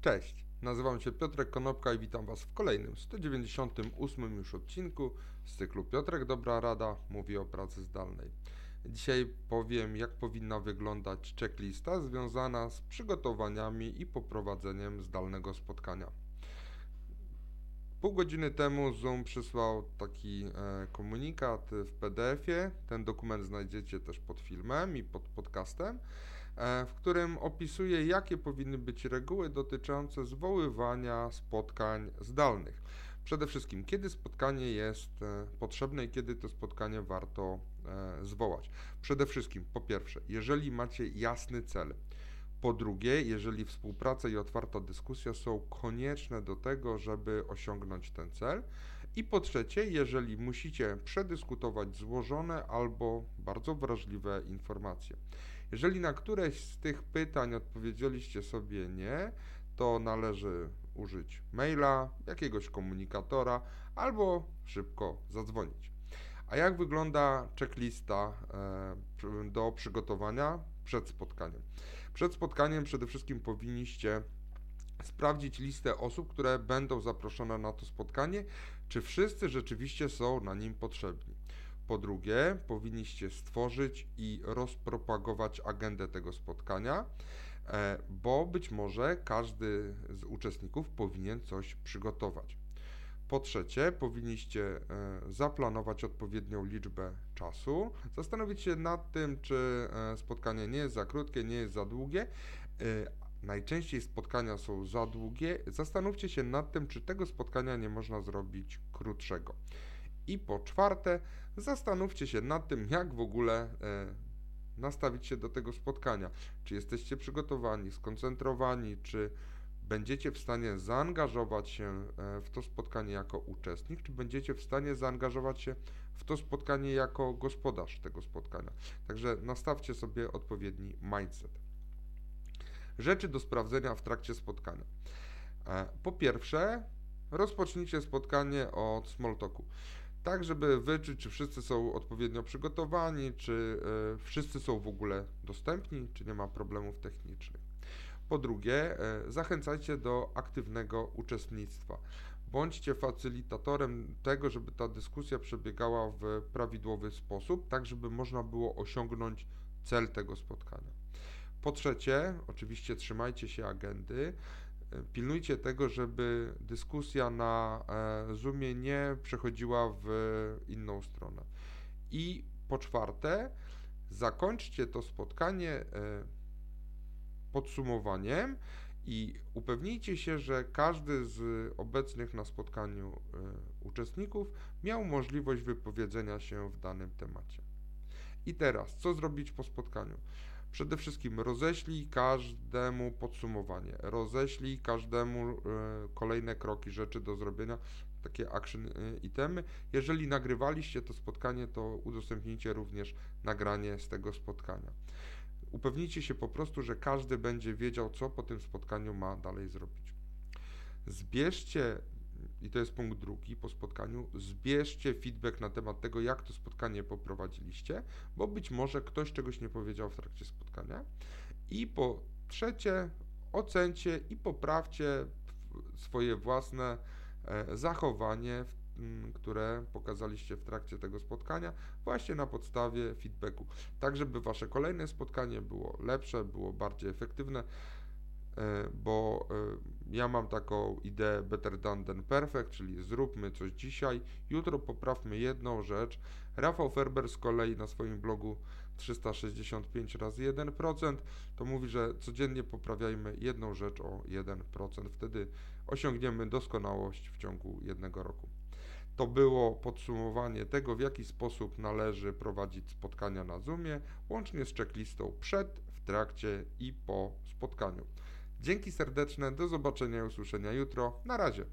Cześć, nazywam się Piotrek Konopka i witam Was w kolejnym 198 już odcinku z cyklu Piotrek Dobra Rada mówi o pracy zdalnej. Dzisiaj powiem, jak powinna wyglądać checklista związana z przygotowaniami i poprowadzeniem zdalnego spotkania. Pół godziny temu Zoom przysłał taki e, komunikat w PDF-ie. Ten dokument znajdziecie też pod filmem i pod podcastem. E, w którym opisuje, jakie powinny być reguły dotyczące zwoływania spotkań zdalnych. Przede wszystkim, kiedy spotkanie jest e, potrzebne i kiedy to spotkanie warto e, zwołać. Przede wszystkim, po pierwsze, jeżeli macie jasny cel. Po drugie, jeżeli współpraca i otwarta dyskusja są konieczne do tego, żeby osiągnąć ten cel. I po trzecie, jeżeli musicie przedyskutować złożone albo bardzo wrażliwe informacje. Jeżeli na któreś z tych pytań odpowiedzieliście sobie nie, to należy użyć maila, jakiegoś komunikatora albo szybko zadzwonić. A jak wygląda checklista e, do przygotowania przed spotkaniem? Przed spotkaniem przede wszystkim powinniście sprawdzić listę osób, które będą zaproszone na to spotkanie, czy wszyscy rzeczywiście są na nim potrzebni. Po drugie, powinniście stworzyć i rozpropagować agendę tego spotkania, e, bo być może każdy z uczestników powinien coś przygotować. Po trzecie, powinniście e, zaplanować odpowiednią liczbę czasu, zastanowić się nad tym, czy e, spotkanie nie jest za krótkie, nie jest za długie. Najczęściej spotkania są za długie. Zastanówcie się nad tym, czy tego spotkania nie można zrobić krótszego. I po czwarte, zastanówcie się nad tym, jak w ogóle e, nastawić się do tego spotkania. Czy jesteście przygotowani, skoncentrowani, czy będziecie w stanie zaangażować się e, w to spotkanie jako uczestnik, czy będziecie w stanie zaangażować się w to spotkanie jako gospodarz tego spotkania. Także nastawcie sobie odpowiedni mindset. Rzeczy do sprawdzenia w trakcie spotkania. E, po pierwsze, rozpocznijcie spotkanie od small talku tak żeby wyczuć, czy wszyscy są odpowiednio przygotowani, czy y, wszyscy są w ogóle dostępni, czy nie ma problemów technicznych. Po drugie, y, zachęcajcie do aktywnego uczestnictwa. Bądźcie facylitatorem tego, żeby ta dyskusja przebiegała w prawidłowy sposób, tak żeby można było osiągnąć cel tego spotkania. Po trzecie, oczywiście trzymajcie się agendy pilnujcie tego, żeby dyskusja na e, Zoomie nie przechodziła w inną stronę. I po czwarte, zakończcie to spotkanie e, podsumowaniem i upewnijcie się, że każdy z obecnych na spotkaniu e, uczestników miał możliwość wypowiedzenia się w danym temacie. I teraz, co zrobić po spotkaniu? Przede wszystkim roześlij każdemu podsumowanie, roześlij każdemu e, kolejne kroki, rzeczy do zrobienia, takie action e, itemy. Jeżeli nagrywaliście to spotkanie, to udostępnijcie również nagranie z tego spotkania. Upewnijcie się po prostu, że każdy będzie wiedział, co po tym spotkaniu ma dalej zrobić. Zbierzcie i to jest punkt drugi po spotkaniu, zbierzcie feedback na temat tego, jak to spotkanie poprowadziliście, bo być może ktoś czegoś nie powiedział w trakcie spotkania. I po trzecie, ocencie i poprawcie swoje własne e, zachowanie, które pokazaliście w trakcie tego spotkania, właśnie na podstawie feedbacku, tak żeby wasze kolejne spotkanie było lepsze, było bardziej efektywne. E, bo e, ja mam taką ideę better done than perfect, czyli zróbmy coś dzisiaj, jutro poprawmy jedną rzecz. Rafał Ferber z kolei na swoim blogu 365 razy 1% to mówi, że codziennie poprawiajmy jedną rzecz o 1%. Wtedy osiągniemy doskonałość w ciągu jednego roku. To było podsumowanie tego, w jaki sposób należy prowadzić spotkania na Zoomie, łącznie z checklistą przed, w trakcie i po spotkaniu. Dzięki serdeczne, do zobaczenia i usłyszenia jutro. Na razie.